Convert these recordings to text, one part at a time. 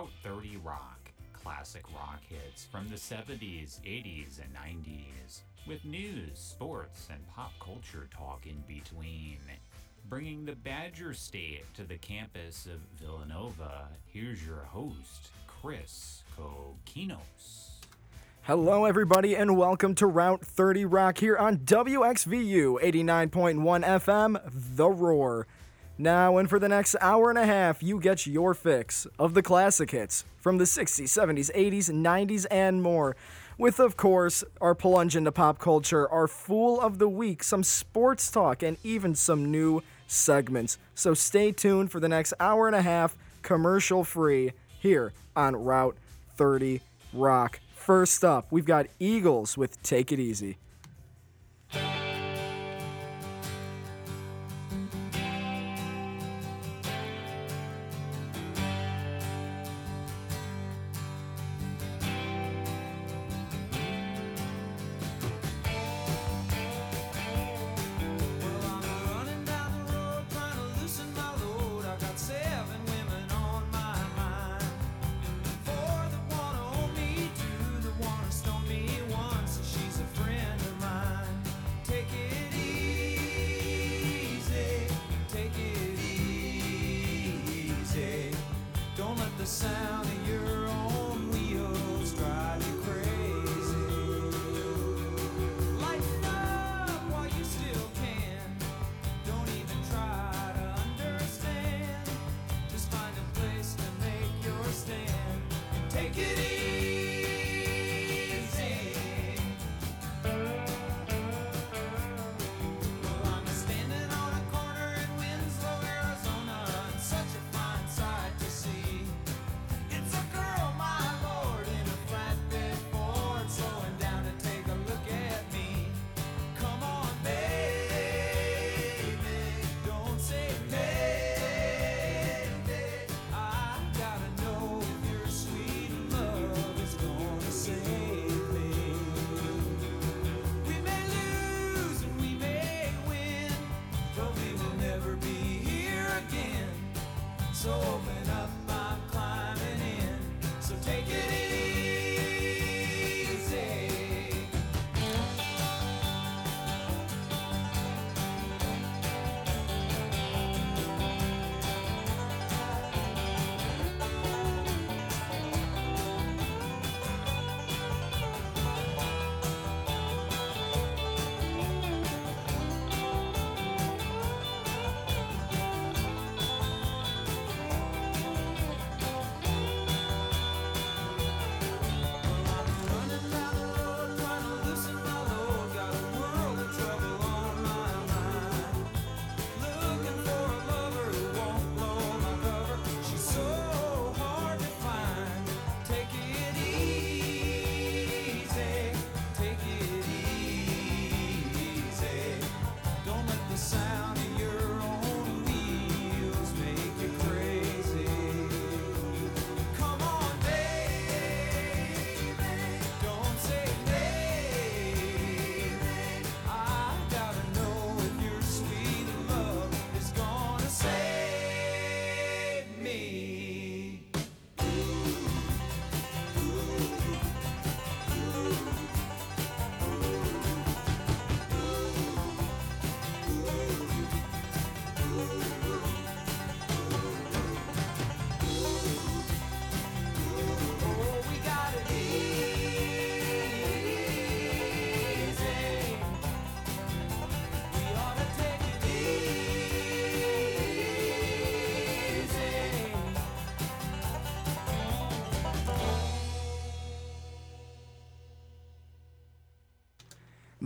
Route 30 Rock, classic rock hits from the 70s, 80s, and 90s, with news, sports, and pop culture talk in between. Bringing the Badger State to the campus of Villanova, here's your host, Chris Kokinos. Hello, everybody, and welcome to Route 30 Rock here on WXVU 89.1 FM, The Roar. Now, and for the next hour and a half, you get your fix of the classic hits from the 60s, 70s, 80s, 90s, and more. With, of course, our plunge into pop culture, our Fool of the Week, some sports talk, and even some new segments. So stay tuned for the next hour and a half, commercial free, here on Route 30 Rock. First up, we've got Eagles with Take It Easy.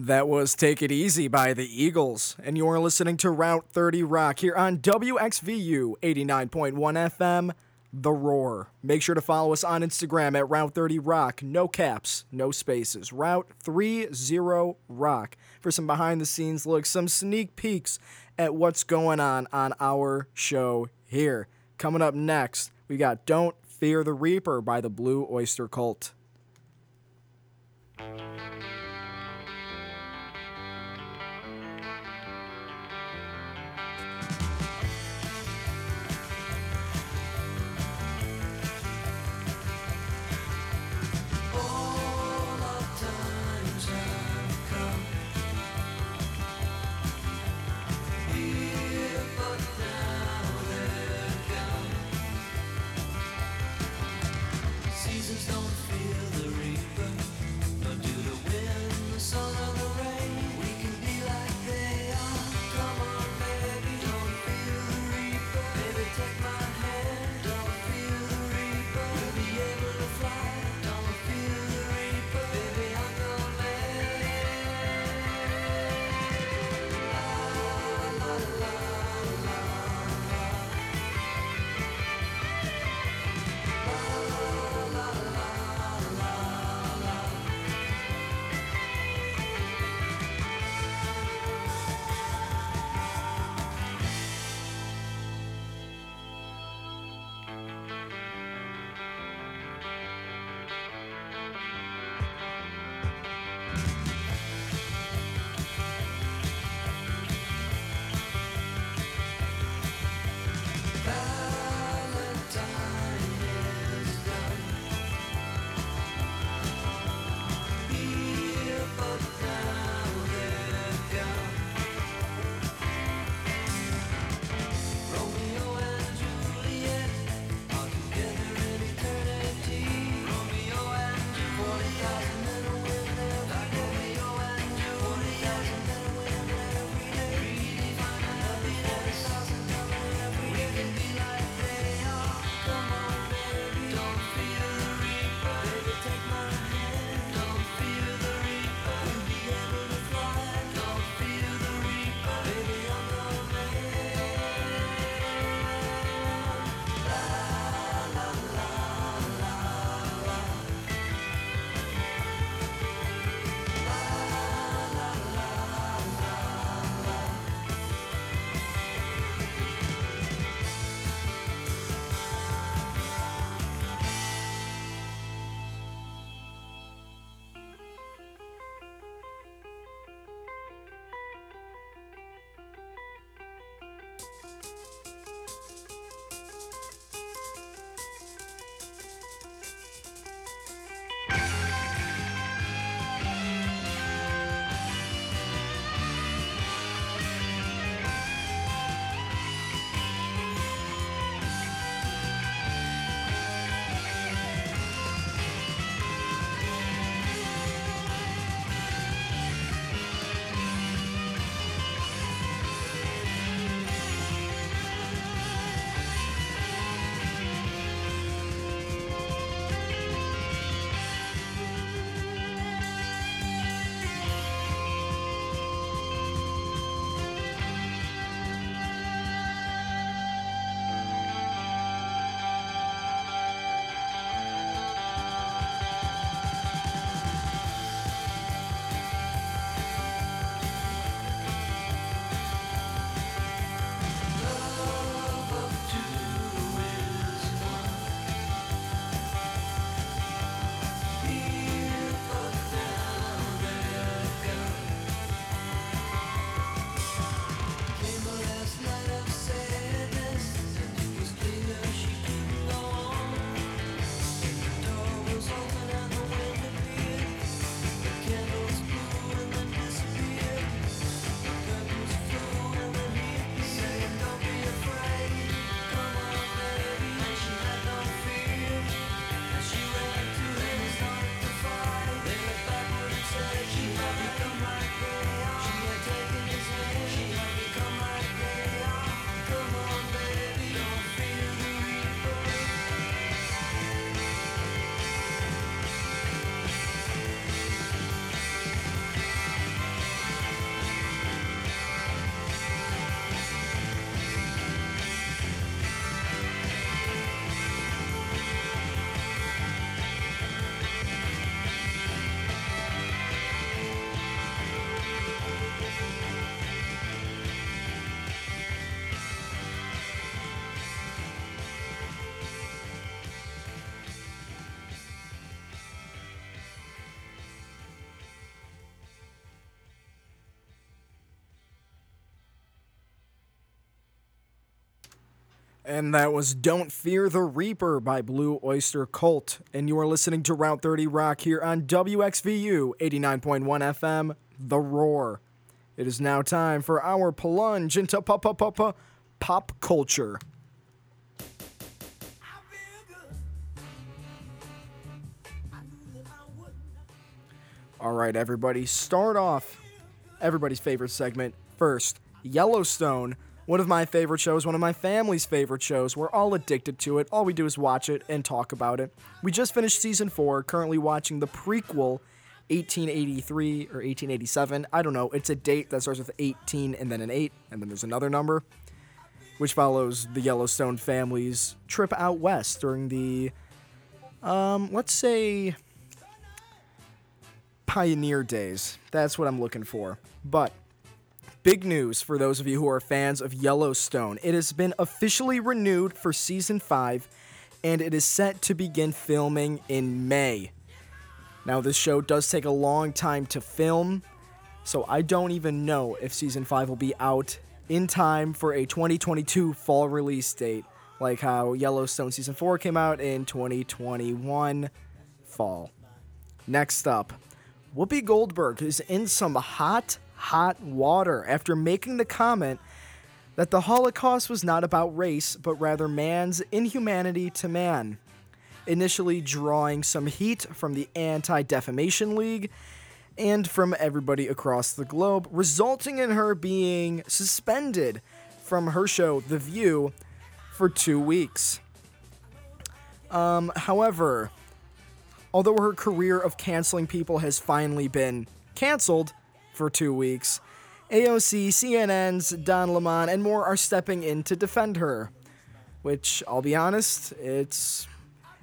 That was Take It Easy by the Eagles, and you're listening to Route 30 Rock here on WXVU 89.1 FM, The Roar. Make sure to follow us on Instagram at Route 30 Rock, no caps, no spaces, Route 30 Rock, for some behind the scenes looks, some sneak peeks at what's going on on our show here. Coming up next, we got Don't Fear the Reaper by the Blue Oyster Cult. And that was Don't Fear the Reaper by Blue Oyster Cult. And you are listening to Route 30 Rock here on WXVU 89.1 FM, The Roar. It is now time for our plunge into pop, pop, culture. All right, everybody, start off everybody's favorite segment first Yellowstone one of my favorite shows, one of my family's favorite shows. We're all addicted to it. All we do is watch it and talk about it. We just finished season four, currently watching the prequel, 1883 or 1887. I don't know. It's a date that starts with 18 and then an 8, and then there's another number, which follows the Yellowstone family's trip out west during the, um, let's say, pioneer days. That's what I'm looking for. But Big news for those of you who are fans of Yellowstone. It has been officially renewed for season 5 and it is set to begin filming in May. Now, this show does take a long time to film, so I don't even know if season 5 will be out in time for a 2022 fall release date, like how Yellowstone season 4 came out in 2021 fall. Next up, Whoopi Goldberg is in some hot hot water after making the comment that the Holocaust was not about race, but rather man's inhumanity to man. Initially drawing some heat from the Anti Defamation League and from everybody across the globe, resulting in her being suspended from her show, The View, for two weeks. Um, however, although her career of canceling people has finally been canceled, for two weeks. AOC, CNN's Don Lemon, and more are stepping in to defend her. Which, I'll be honest, it's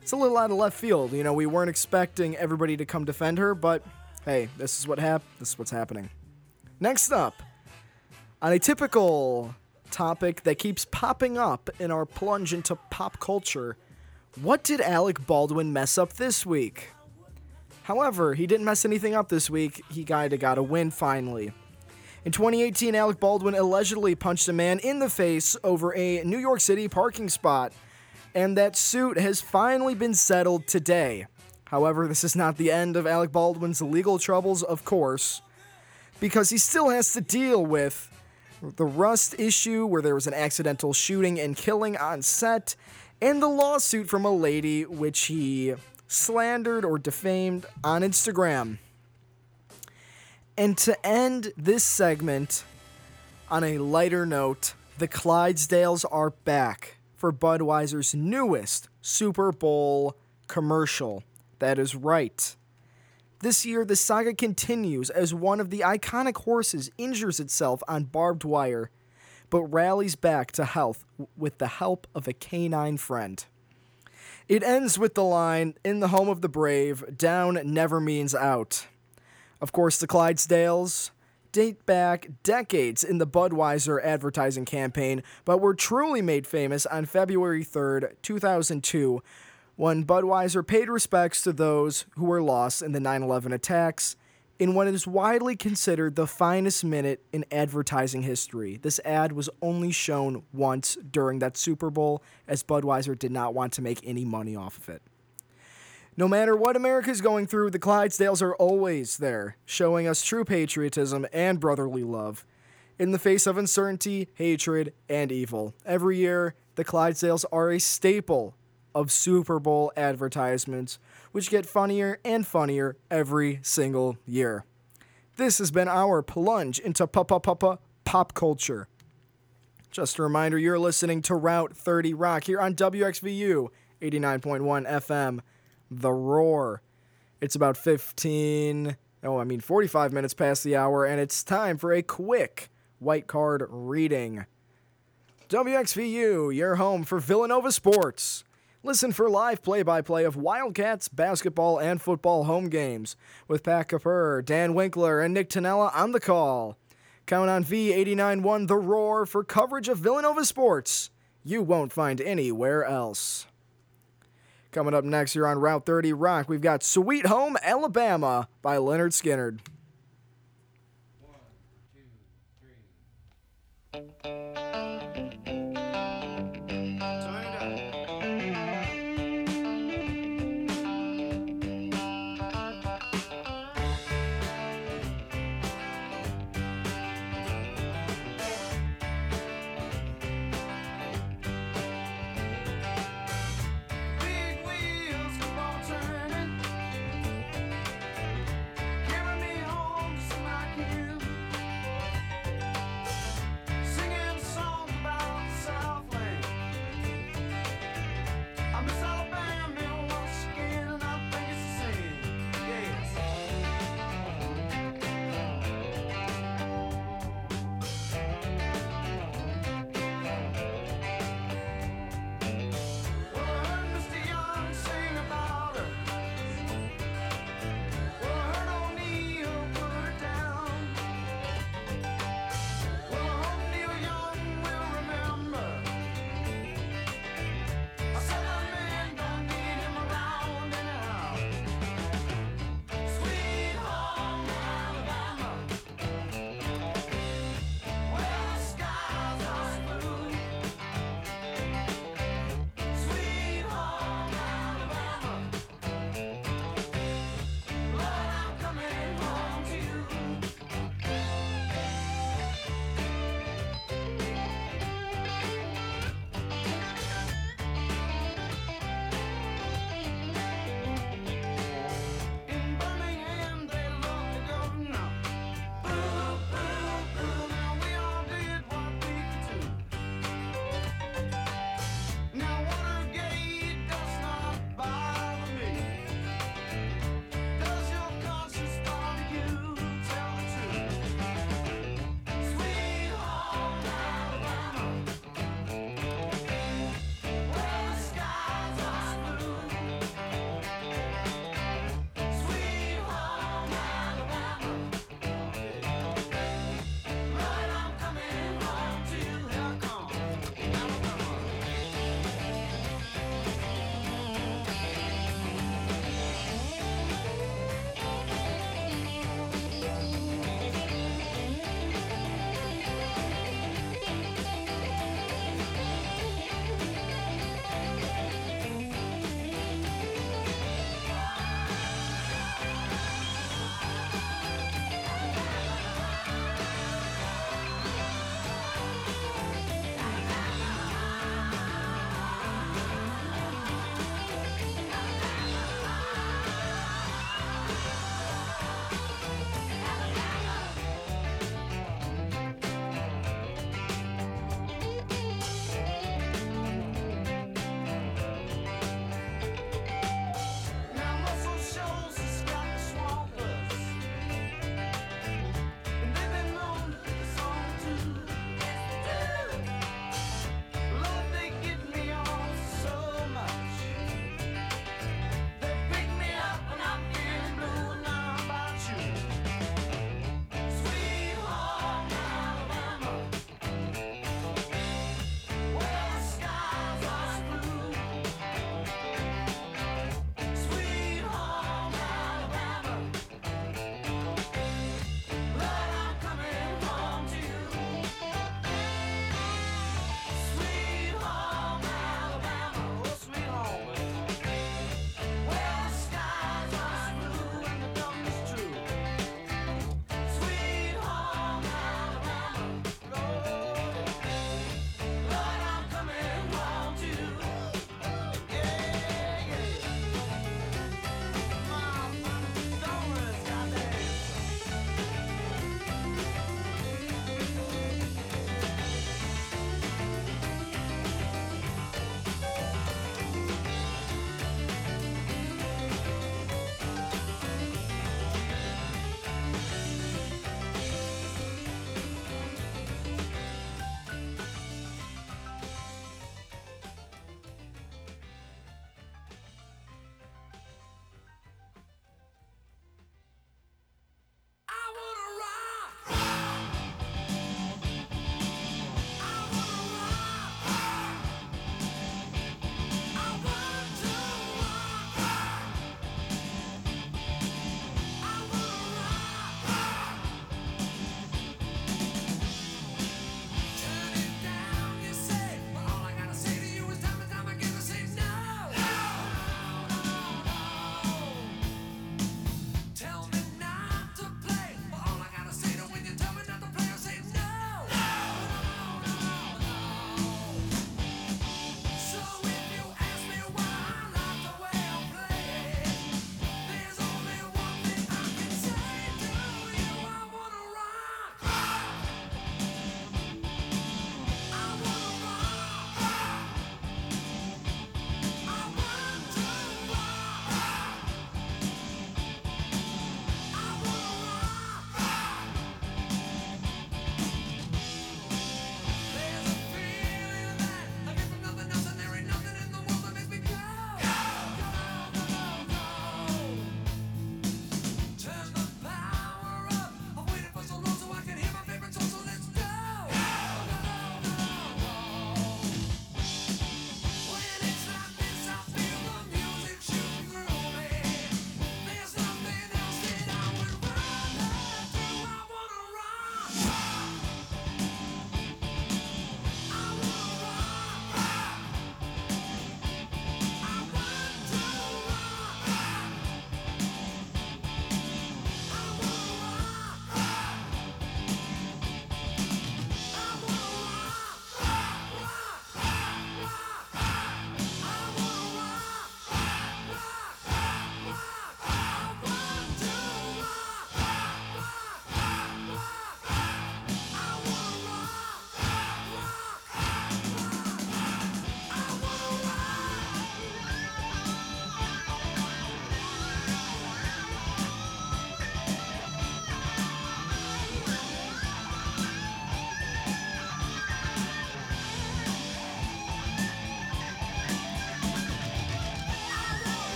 it's a little out of left field. You know, we weren't expecting everybody to come defend her, but hey, this is what hap- this is what's happening. Next up, on a typical topic that keeps popping up in our plunge into pop culture, what did Alec Baldwin mess up this week? However, he didn't mess anything up this week. He kinda got a win finally. In 2018, Alec Baldwin allegedly punched a man in the face over a New York City parking spot, and that suit has finally been settled today. However, this is not the end of Alec Baldwin's legal troubles, of course, because he still has to deal with the Rust issue, where there was an accidental shooting and killing on set, and the lawsuit from a lady which he slandered or defamed on Instagram. And to end this segment on a lighter note, the Clydesdales are back for Budweiser's newest Super Bowl commercial. That is right. This year, the saga continues as one of the iconic horses injures itself on barbed wire, but rallies back to health with the help of a canine friend. It ends with the line, In the home of the brave, down never means out. Of course, the Clydesdales date back decades in the Budweiser advertising campaign, but were truly made famous on February 3rd, 2002, when Budweiser paid respects to those who were lost in the 9 11 attacks in what is widely considered the finest minute in advertising history. This ad was only shown once during that Super Bowl, as Budweiser did not want to make any money off of it. No matter what America is going through, the Clydesdales are always there, showing us true patriotism and brotherly love. In the face of uncertainty, hatred, and evil. Every year, the Clydesdales are a staple of Super Bowl advertisements, which get funnier and funnier every single year. This has been our plunge into pop culture. Just a reminder, you're listening to Route 30 Rock here on WXVU 89.1 FM, The Roar. It's about 15, oh, I mean 45 minutes past the hour, and it's time for a quick white card reading. WXVU, your home for Villanova sports. Listen for live play by play of Wildcats basketball and football home games with Pat Capur, Dan Winkler, and Nick Tanella on the call. Count on V891 The Roar for coverage of Villanova sports you won't find anywhere else. Coming up next here on Route 30 Rock, we've got Sweet Home Alabama by Lynyrd Skynyrd. Big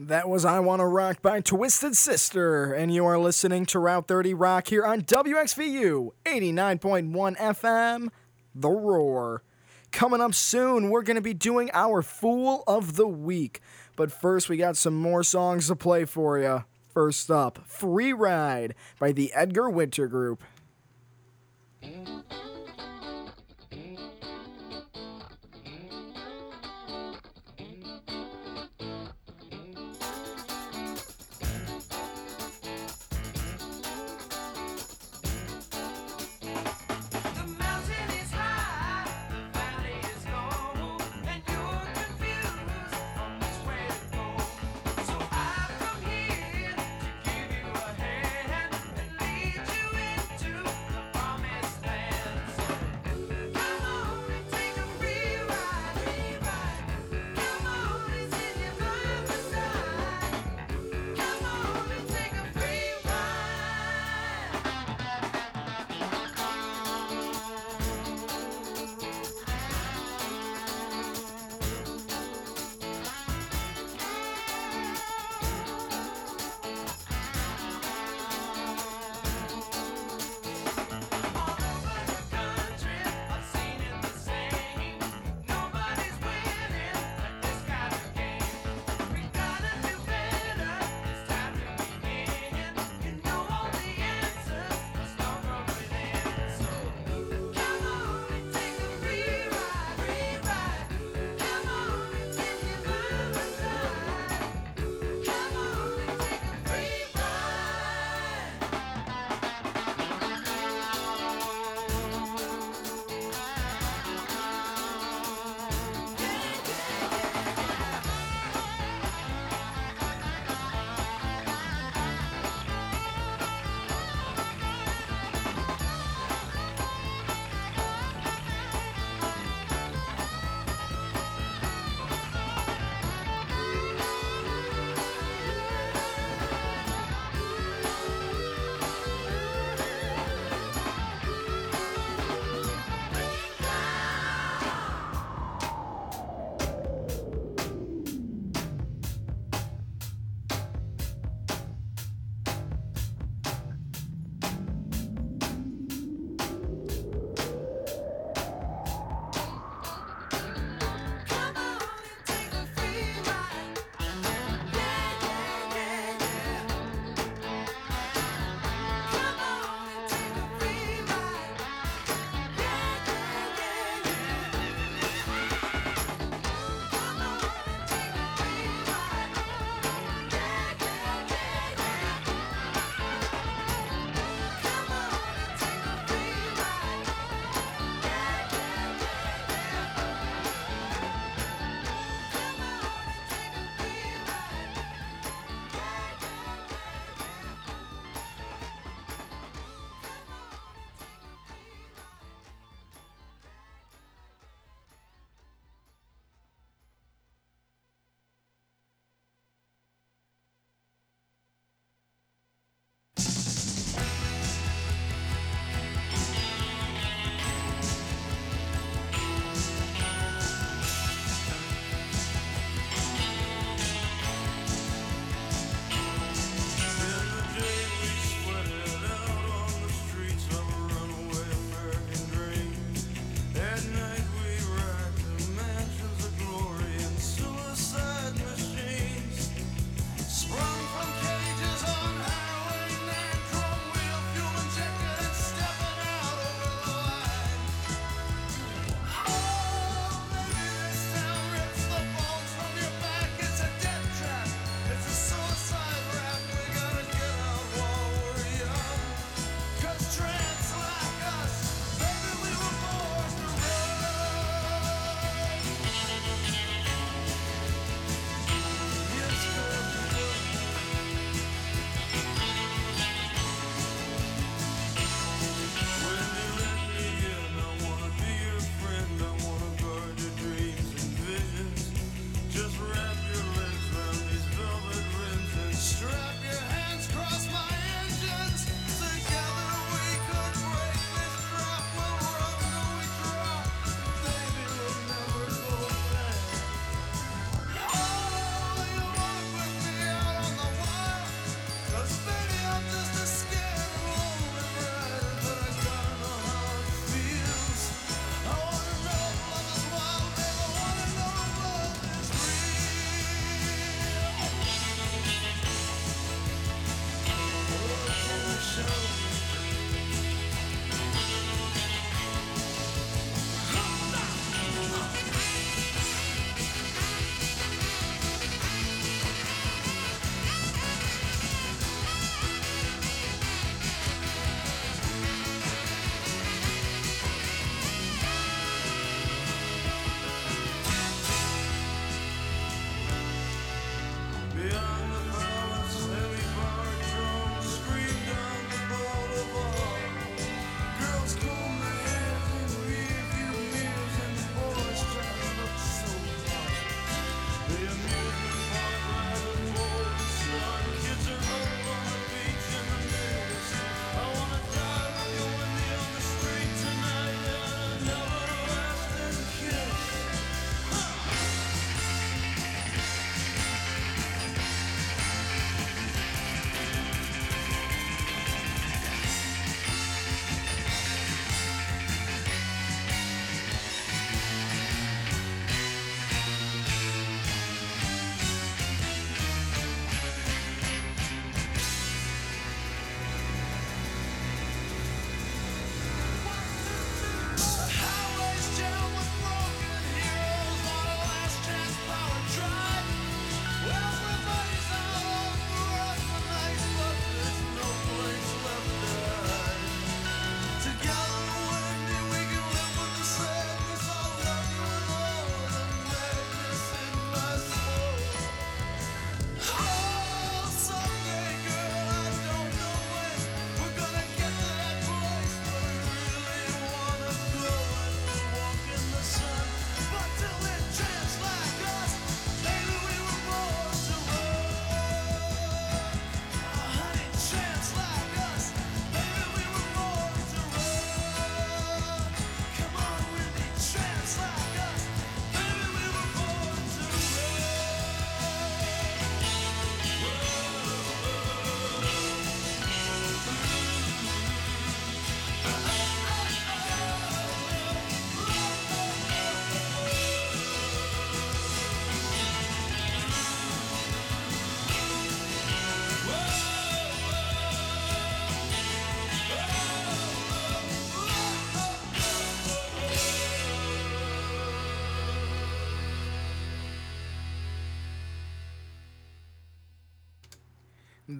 That was I Wanna Rock by Twisted Sister, and you are listening to Route 30 Rock here on WXVU 89.1 FM, The Roar. Coming up soon, we're going to be doing our Fool of the Week, but first, we got some more songs to play for you. First up, Free Ride by the Edgar Winter Group.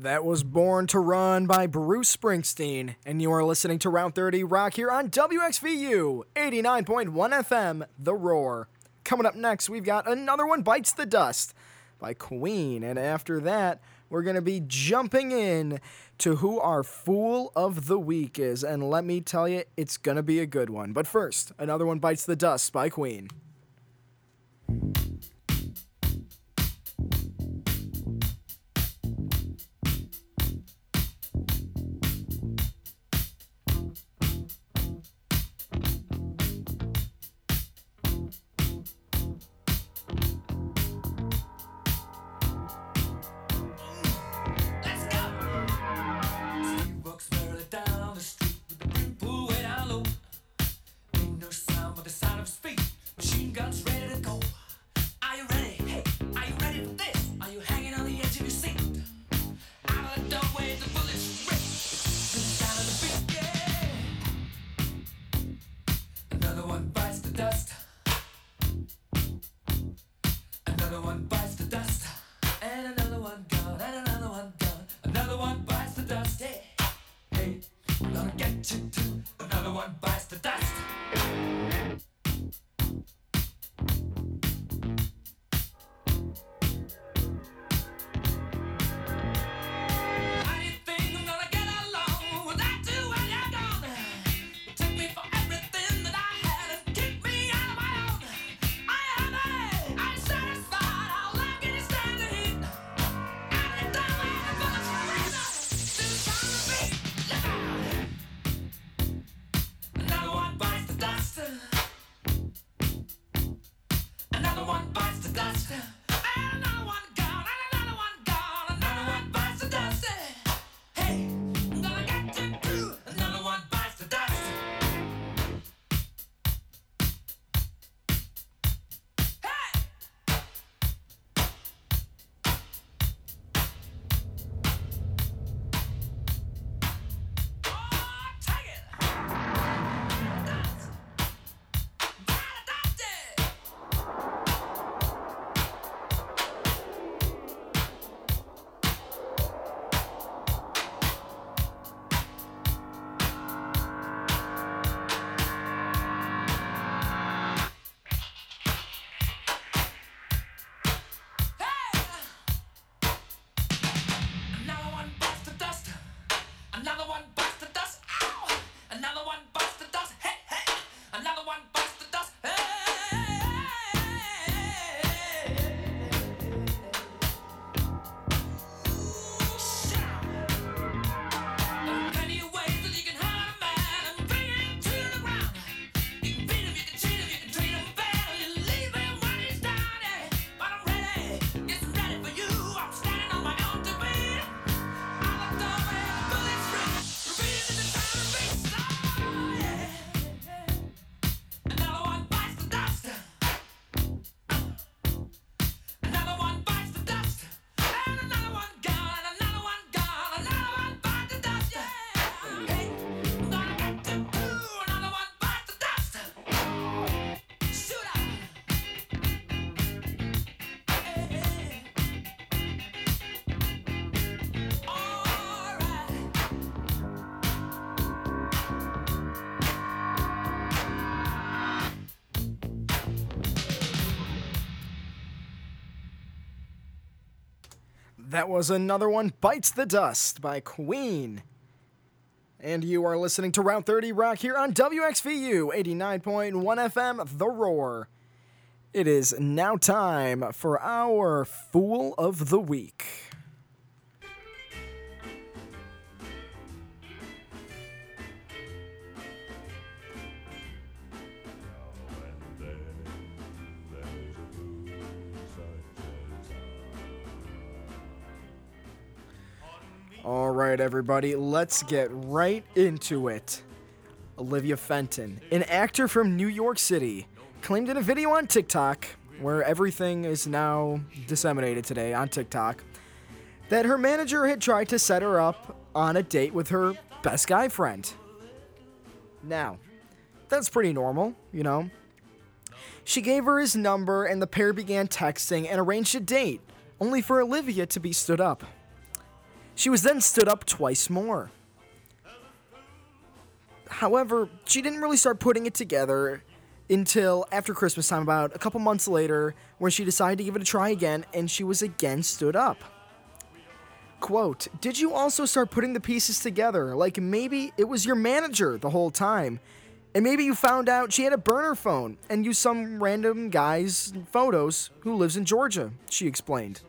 That was Born to Run by Bruce Springsteen, and you are listening to Route 30 Rock here on WXVU 89.1 FM, The Roar. Coming up next, we've got Another One Bites the Dust by Queen, and after that, we're going to be jumping in to who our Fool of the Week is, and let me tell you, it's going to be a good one. But first, Another One Bites the Dust by Queen. That was another one, Bites the Dust by Queen. And you are listening to Route 30 Rock here on WXVU 89.1 FM, The Roar. It is now time for our Fool of the Week. All right, everybody, let's get right into it. Olivia Fenton, an actor from New York City, claimed in a video on TikTok, where everything is now disseminated today on TikTok, that her manager had tried to set her up on a date with her best guy friend. Now, that's pretty normal, you know. She gave her his number, and the pair began texting and arranged a date, only for Olivia to be stood up. She was then stood up twice more. However, she didn't really start putting it together until after Christmas time, about a couple months later, where she decided to give it a try again and she was again stood up. Quote, Did you also start putting the pieces together? Like maybe it was your manager the whole time. And maybe you found out she had a burner phone and used some random guy's photos who lives in Georgia, she explained.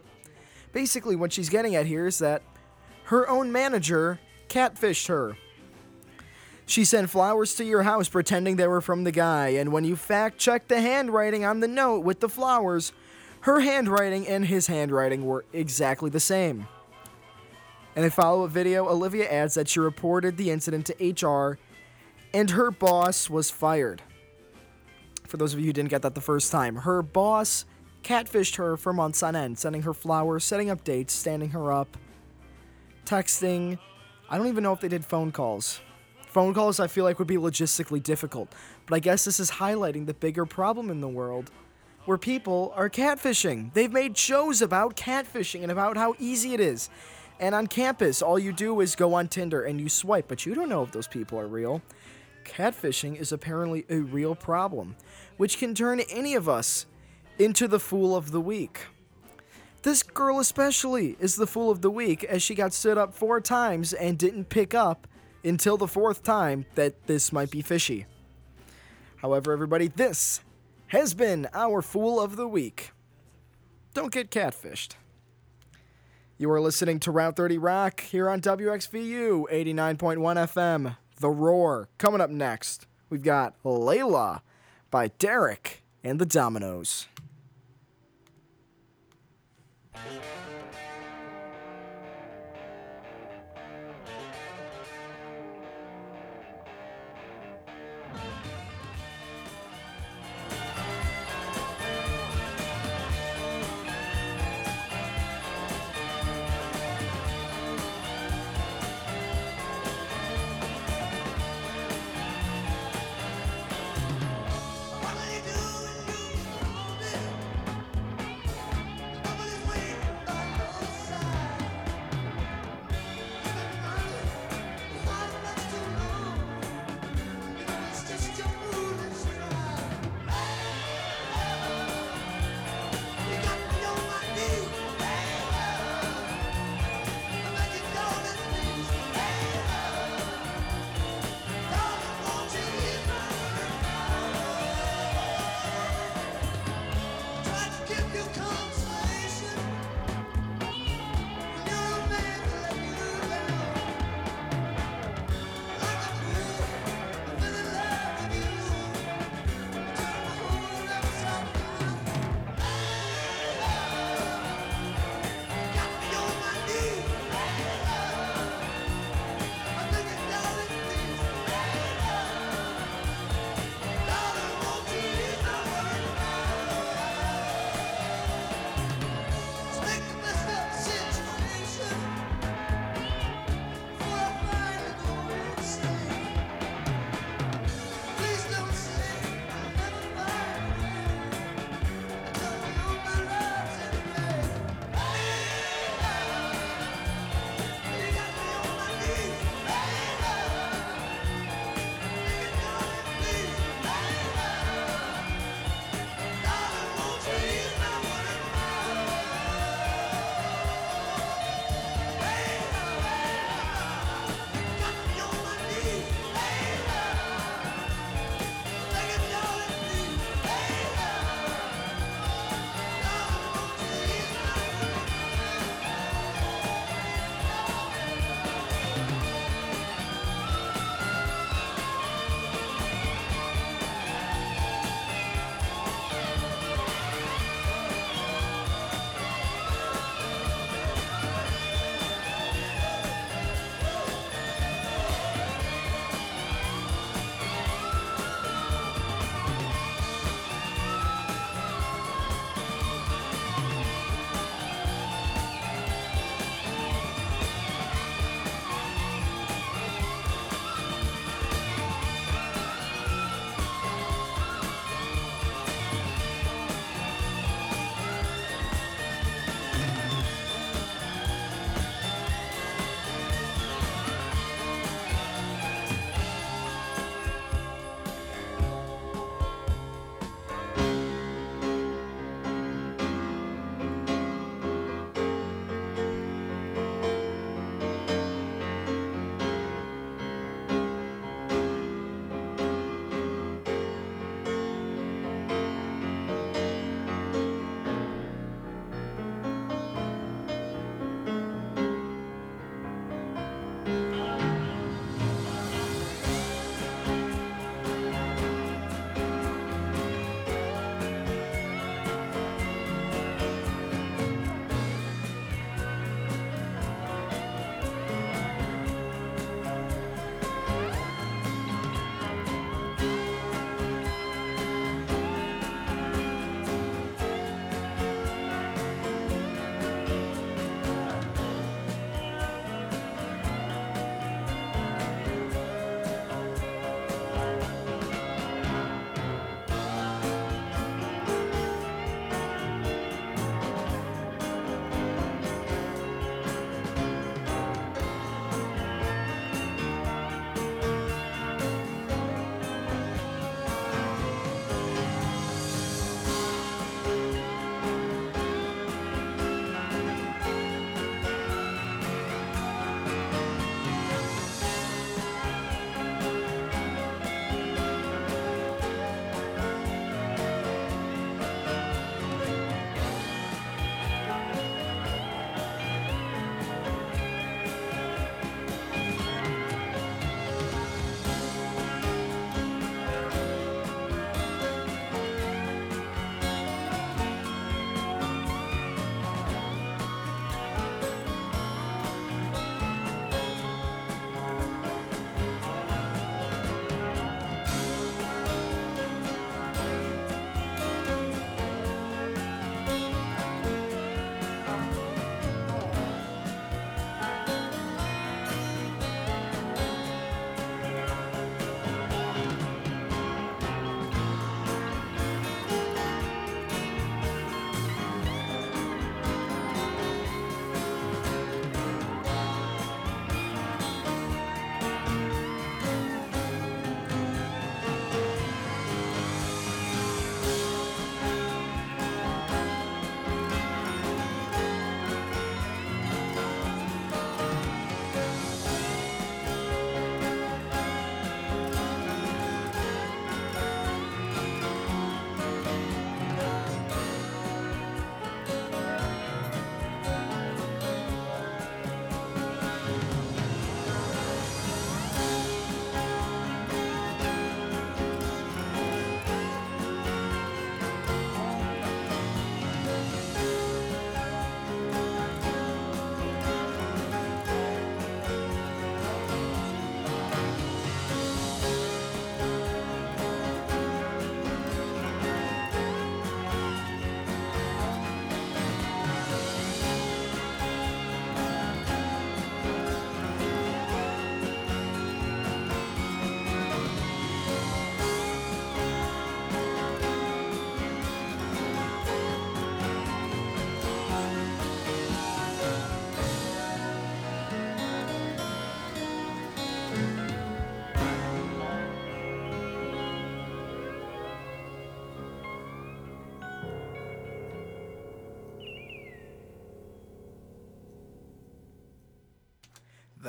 Basically, what she's getting at here is that her own manager catfished her. She sent flowers to your house pretending they were from the guy, and when you fact checked the handwriting on the note with the flowers, her handwriting and his handwriting were exactly the same. In a follow up video, Olivia adds that she reported the incident to HR and her boss was fired. For those of you who didn't get that the first time, her boss catfished her for months on end, sending her flowers, setting up dates, standing her up, texting. I don't even know if they did phone calls. Phone calls I feel like would be logistically difficult, but I guess this is highlighting the bigger problem in the world where people are catfishing. They've made shows about catfishing and about how easy it is. And on campus, all you do is go on Tinder and you swipe, but you don't know if those people are real. Catfishing is apparently a real problem, which can turn any of us into the fool of the week. This girl, especially, is the fool of the week as she got stood up four times and didn't pick up until the fourth time that this might be fishy. However, everybody, this has been our fool of the week. Don't get catfished. You are listening to Route 30 Rock here on WXVU 89.1 FM, The Roar. Coming up next, we've got Layla by Derek and the Dominos. What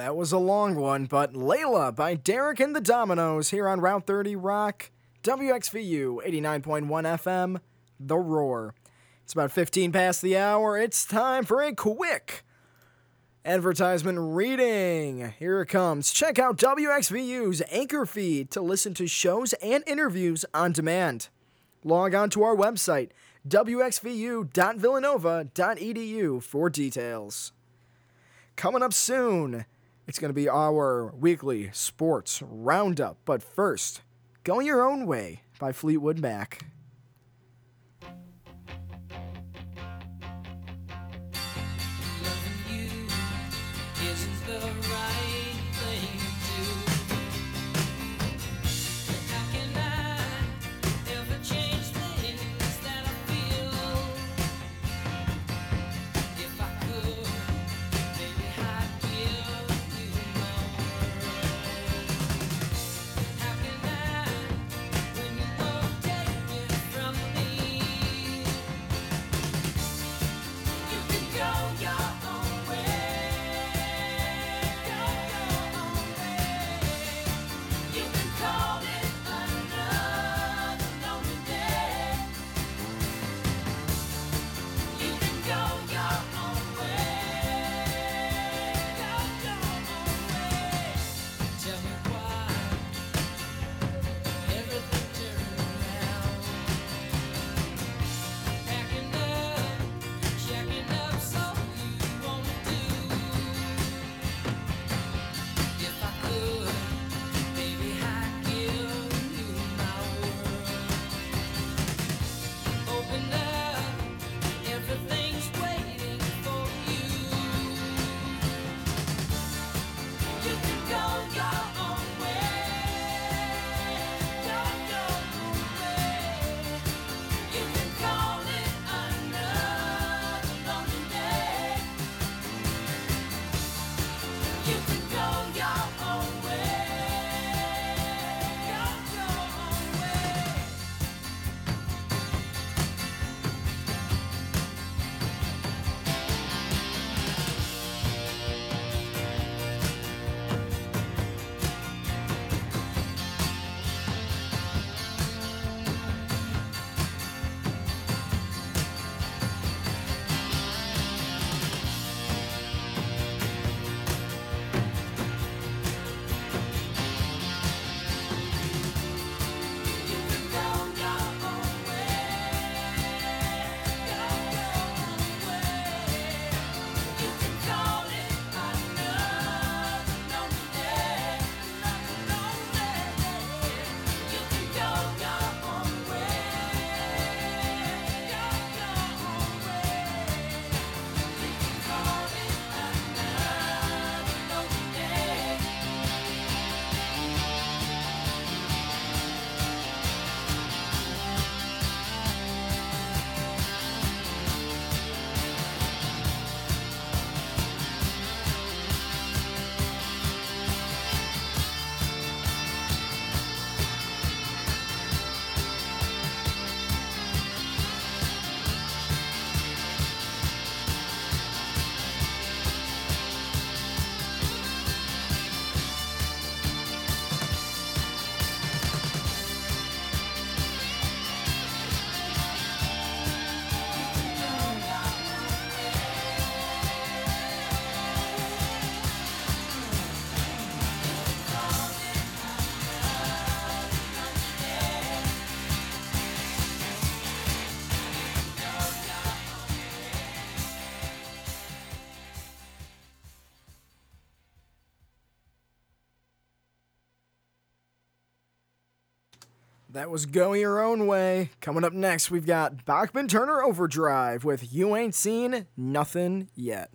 That was a long one, but Layla by Derek and the Dominos here on Route 30 Rock, WXVU 89.1 FM, The Roar. It's about 15 past the hour. It's time for a quick advertisement reading. Here it comes. Check out WXVU's Anchor feed to listen to shows and interviews on demand. Log on to our website, wxvu.villanova.edu, for details. Coming up soon, it's going to be our weekly sports roundup. But first, Going Your Own Way by Fleetwood Mac. That was Go Your Own Way. Coming up next, we've got Bachman Turner Overdrive with You Ain't Seen Nothing Yet.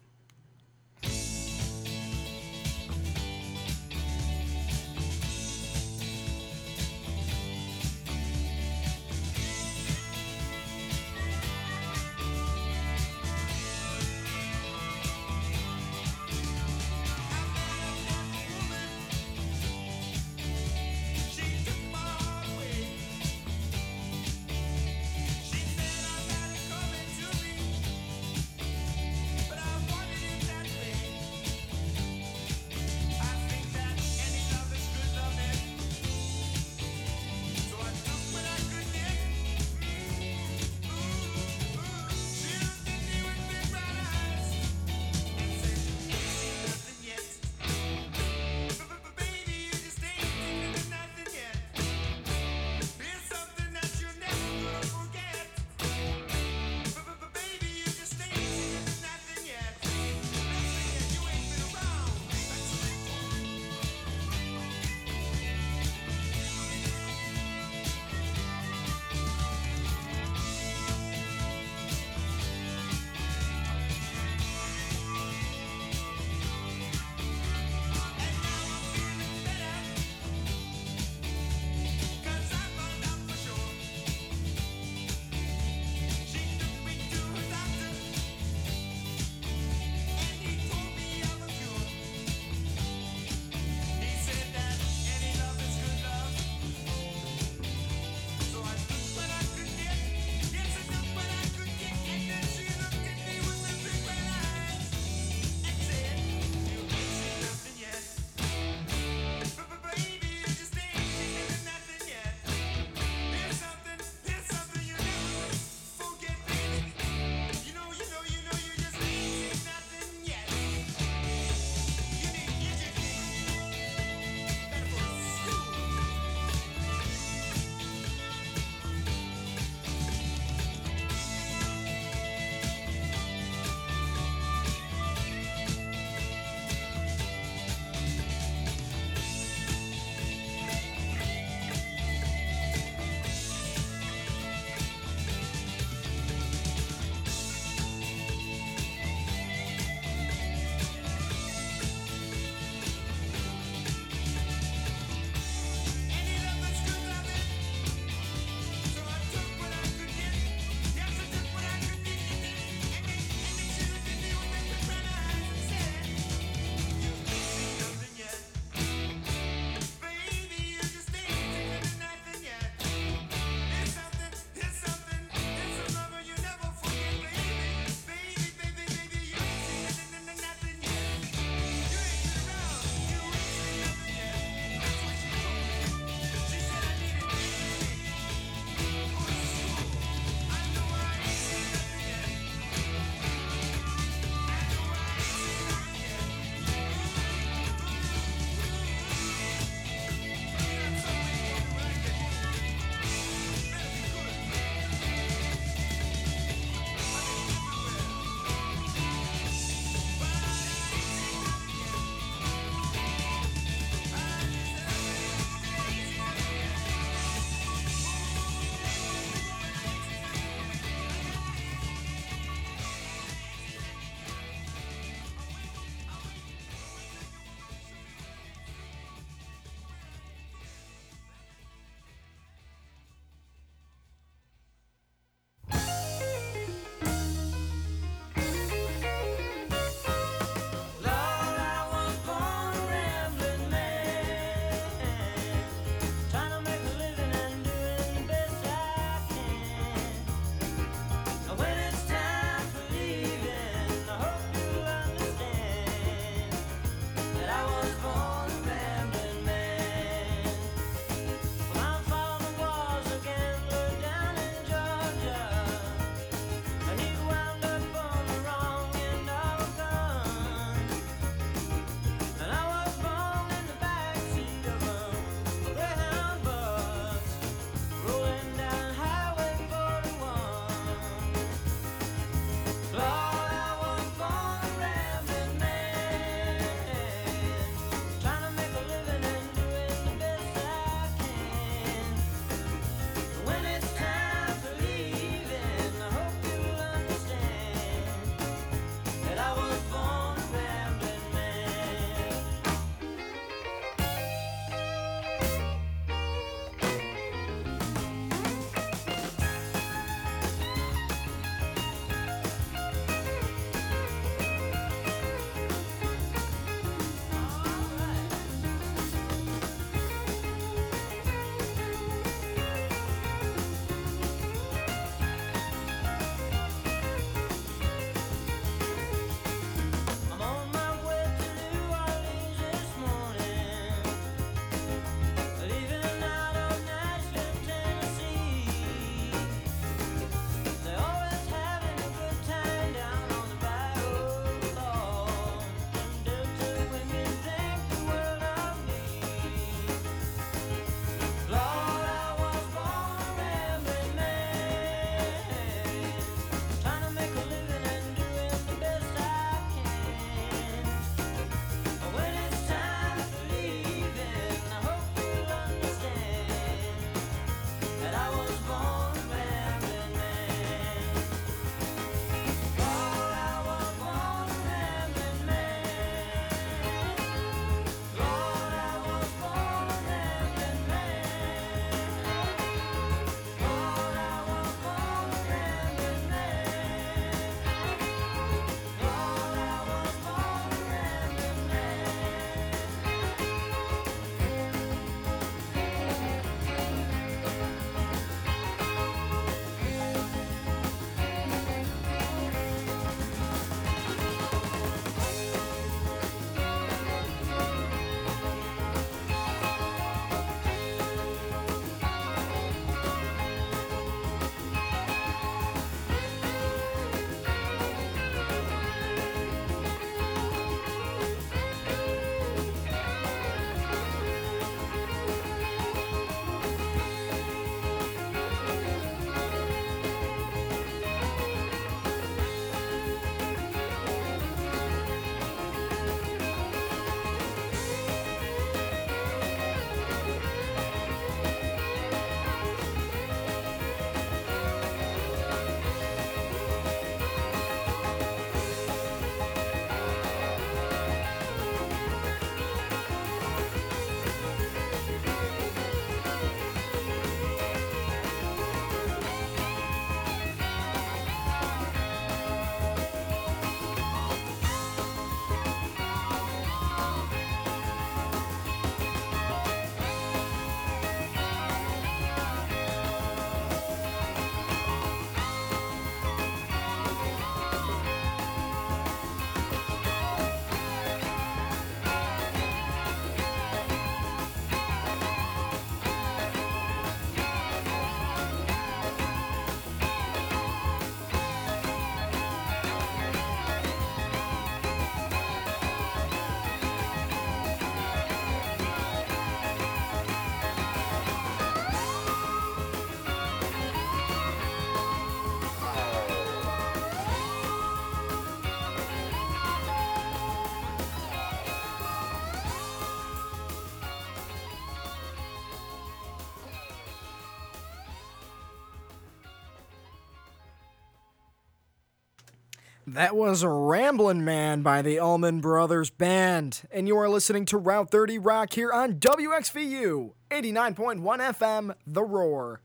That was Ramblin' Man by the Allman Brothers Band, and you are listening to Route 30 Rock here on WXVU 89.1 FM, The Roar.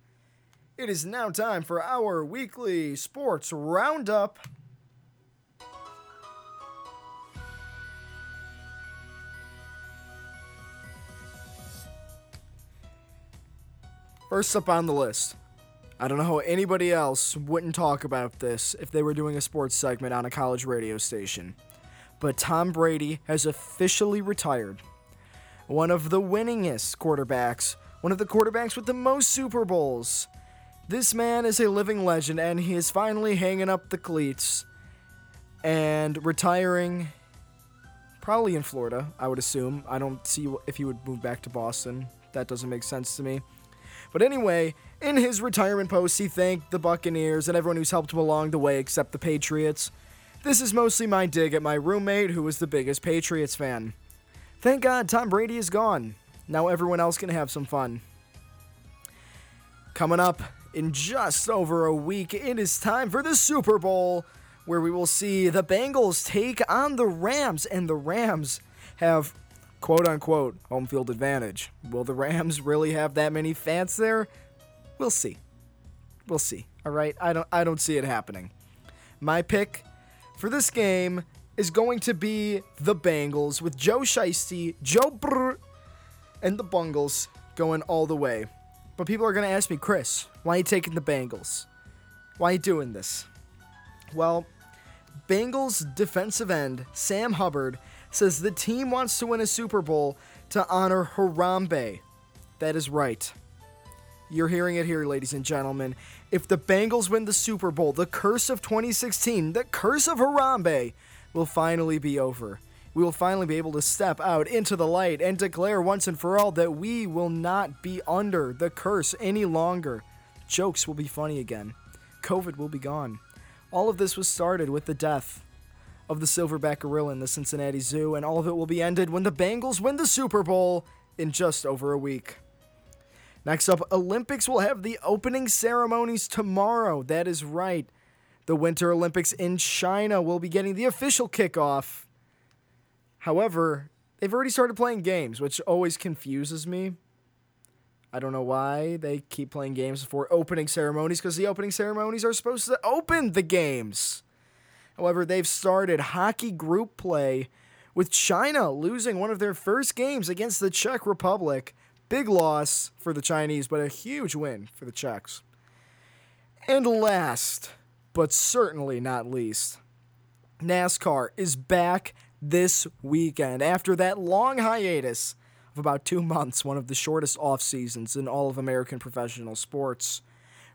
It is now time for our weekly sports roundup. First up on the list, I don't know how anybody else wouldn't talk about this if they were doing a sports segment on a college radio station. But Tom Brady has officially retired. One of the winningest quarterbacks, one of the quarterbacks with the most Super Bowls. This man is a living legend and he is finally hanging up the cleats and retiring probably in Florida, I would assume. I don't see if he would move back to Boston. That doesn't make sense to me. But anyway, in his retirement post, he thanked the Buccaneers and everyone who's helped him along the way except the Patriots. This is mostly my dig at my roommate, who was the biggest Patriots fan. Thank God Tom Brady is gone. Now everyone else can have some fun. Coming up in just over a week, it is time for the Super Bowl, where we will see the Bengals take on the Rams, and the Rams have quote unquote home field advantage. Will the Rams really have that many fans there? We'll see. We'll see. All right, I don't I don't see it happening. My pick for this game is going to be the Bengals with Joe Shiesty, Joe Brr, and the Bungles going all the way. But people are going to ask me, Chris, why are you taking the Bengals? Why are you doing this? Well, Bengals defensive end Sam Hubbard says the team wants to win a Super Bowl to honor Harambe. That is right. You're hearing it here, ladies and gentlemen. If the Bengals win the Super Bowl, the curse of 2016, the curse of Harambe, will finally be over. We will finally be able to step out into the light and declare once and for all that we will not be under the curse any longer. Jokes will be funny again. COVID will be gone. All of this was started with the death of the silverback gorilla in the Cincinnati Zoo, and all of it will be ended when the Bengals win the Super Bowl in just over a week. Next up, Olympics will have the opening ceremonies tomorrow. That is right. The Winter Olympics in China will be getting the official kickoff. However, they've already started playing games, which always confuses me. I don't know why they keep playing games before opening ceremonies because the opening ceremonies are supposed to open the games. However, they've started hockey group play with China losing one of their first games against the Czech Republic. Big loss for the Chinese, but a huge win for the Czechs. And last, but certainly not least, NASCAR is back this weekend after that long hiatus of about two months, one of the shortest off seasons in all of American professional sports.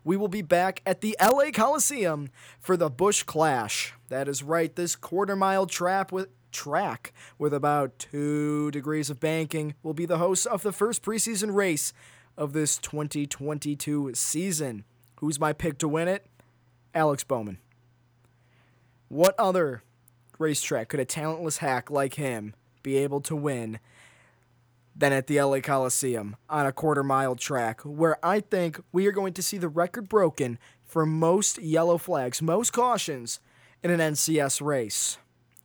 We will be back at the LA Coliseum for the Busch Clash. That is right, this quarter mile trap with track with about two degrees of banking will be the host of the first preseason race of this 2022 season. Who's my pick to win it? Alex Bowman. What other racetrack could a talentless hack like him be able to win than at the LA Coliseum on a quarter mile track where I think we are going to see the record broken for most yellow flags, most cautions in an NCS race.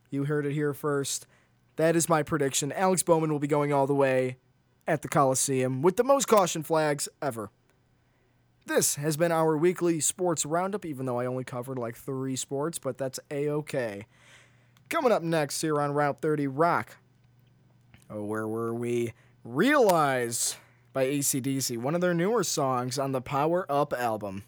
You heard it here first. That is my prediction. Alex Bowman will be going all the way at the Coliseum with the most caution flags ever. This has been our weekly sports roundup, even though I only covered like three sports, but that's a okay. Coming up next here on Route 30 Rock. Oh, where were we? Realize by ACDC, one of their newer songs on the Power Up album.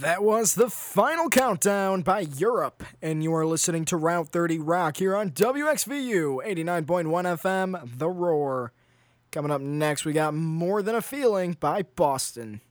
That was the final countdown by Europe, and you are listening to Route 30 Rock here on WXVU 89.1 FM, The Roar. Coming up next, we got More Than a Feeling by Boston.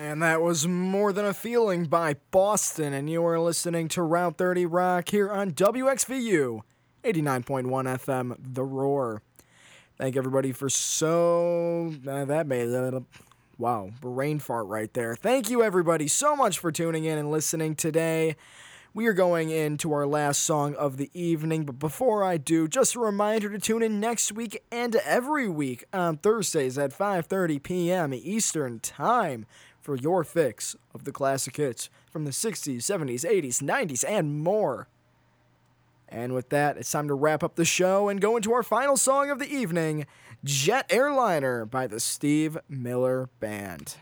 And that was More Than a Feeling by Boston, and you are listening to Route 30 Rock here on WXVU 89.1 FM, The Roar. Thank everybody for so. Uh, that made a wow, brain fart right there. Thank you everybody so much for tuning in and listening today. We are going into our last song of the evening, but before I do, just a reminder to tune in next week and every week on Thursdays at 5:30 p.m. Eastern Time for your fix of the classic hits from the 60s, 70s, 80s, 90s, and more. And with that, it's time to wrap up the show and go into our final song of the evening, Jet Airliner by the Steve Miller Band.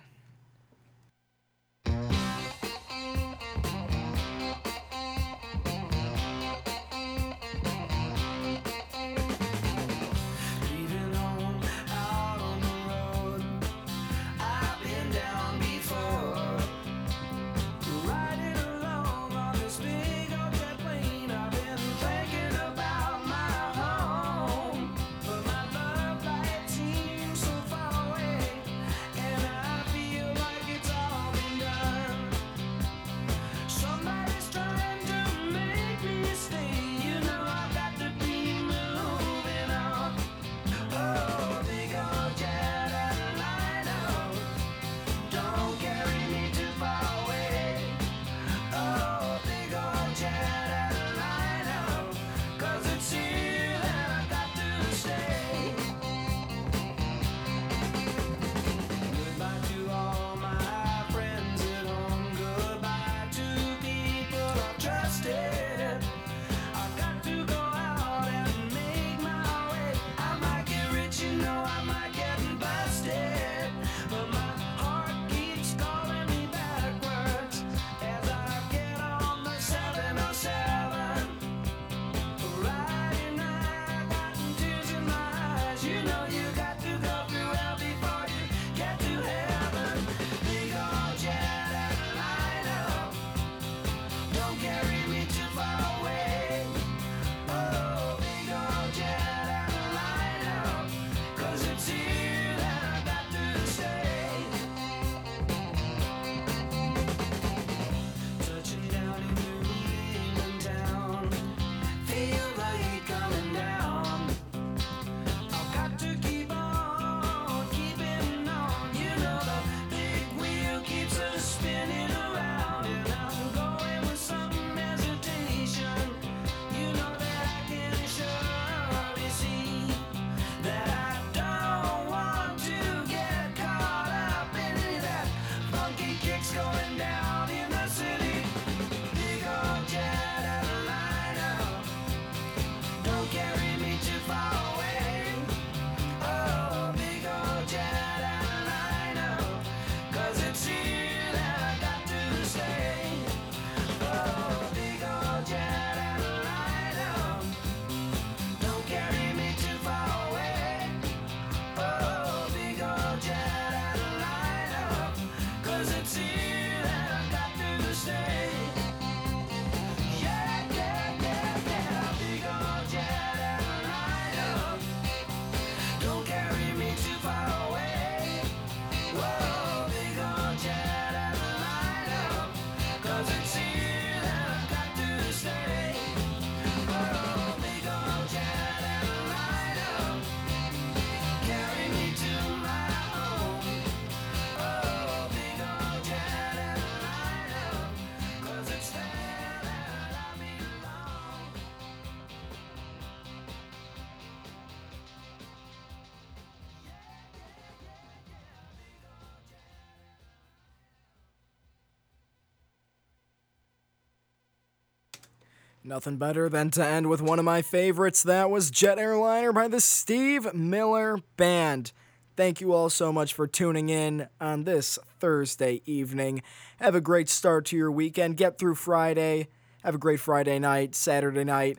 Nothing better than to end with one of my favorites. That was Jet Airliner by the Steve Miller Band. Thank you all so much for tuning in on this Thursday evening. Have a great start to your weekend. Get through Friday. Have a great Friday night, Saturday night.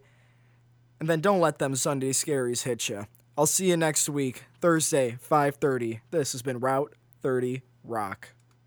And then don't let them Sunday scaries hit you. I'll see you next week, Thursday, 5:30. This has been Route 30 Rock.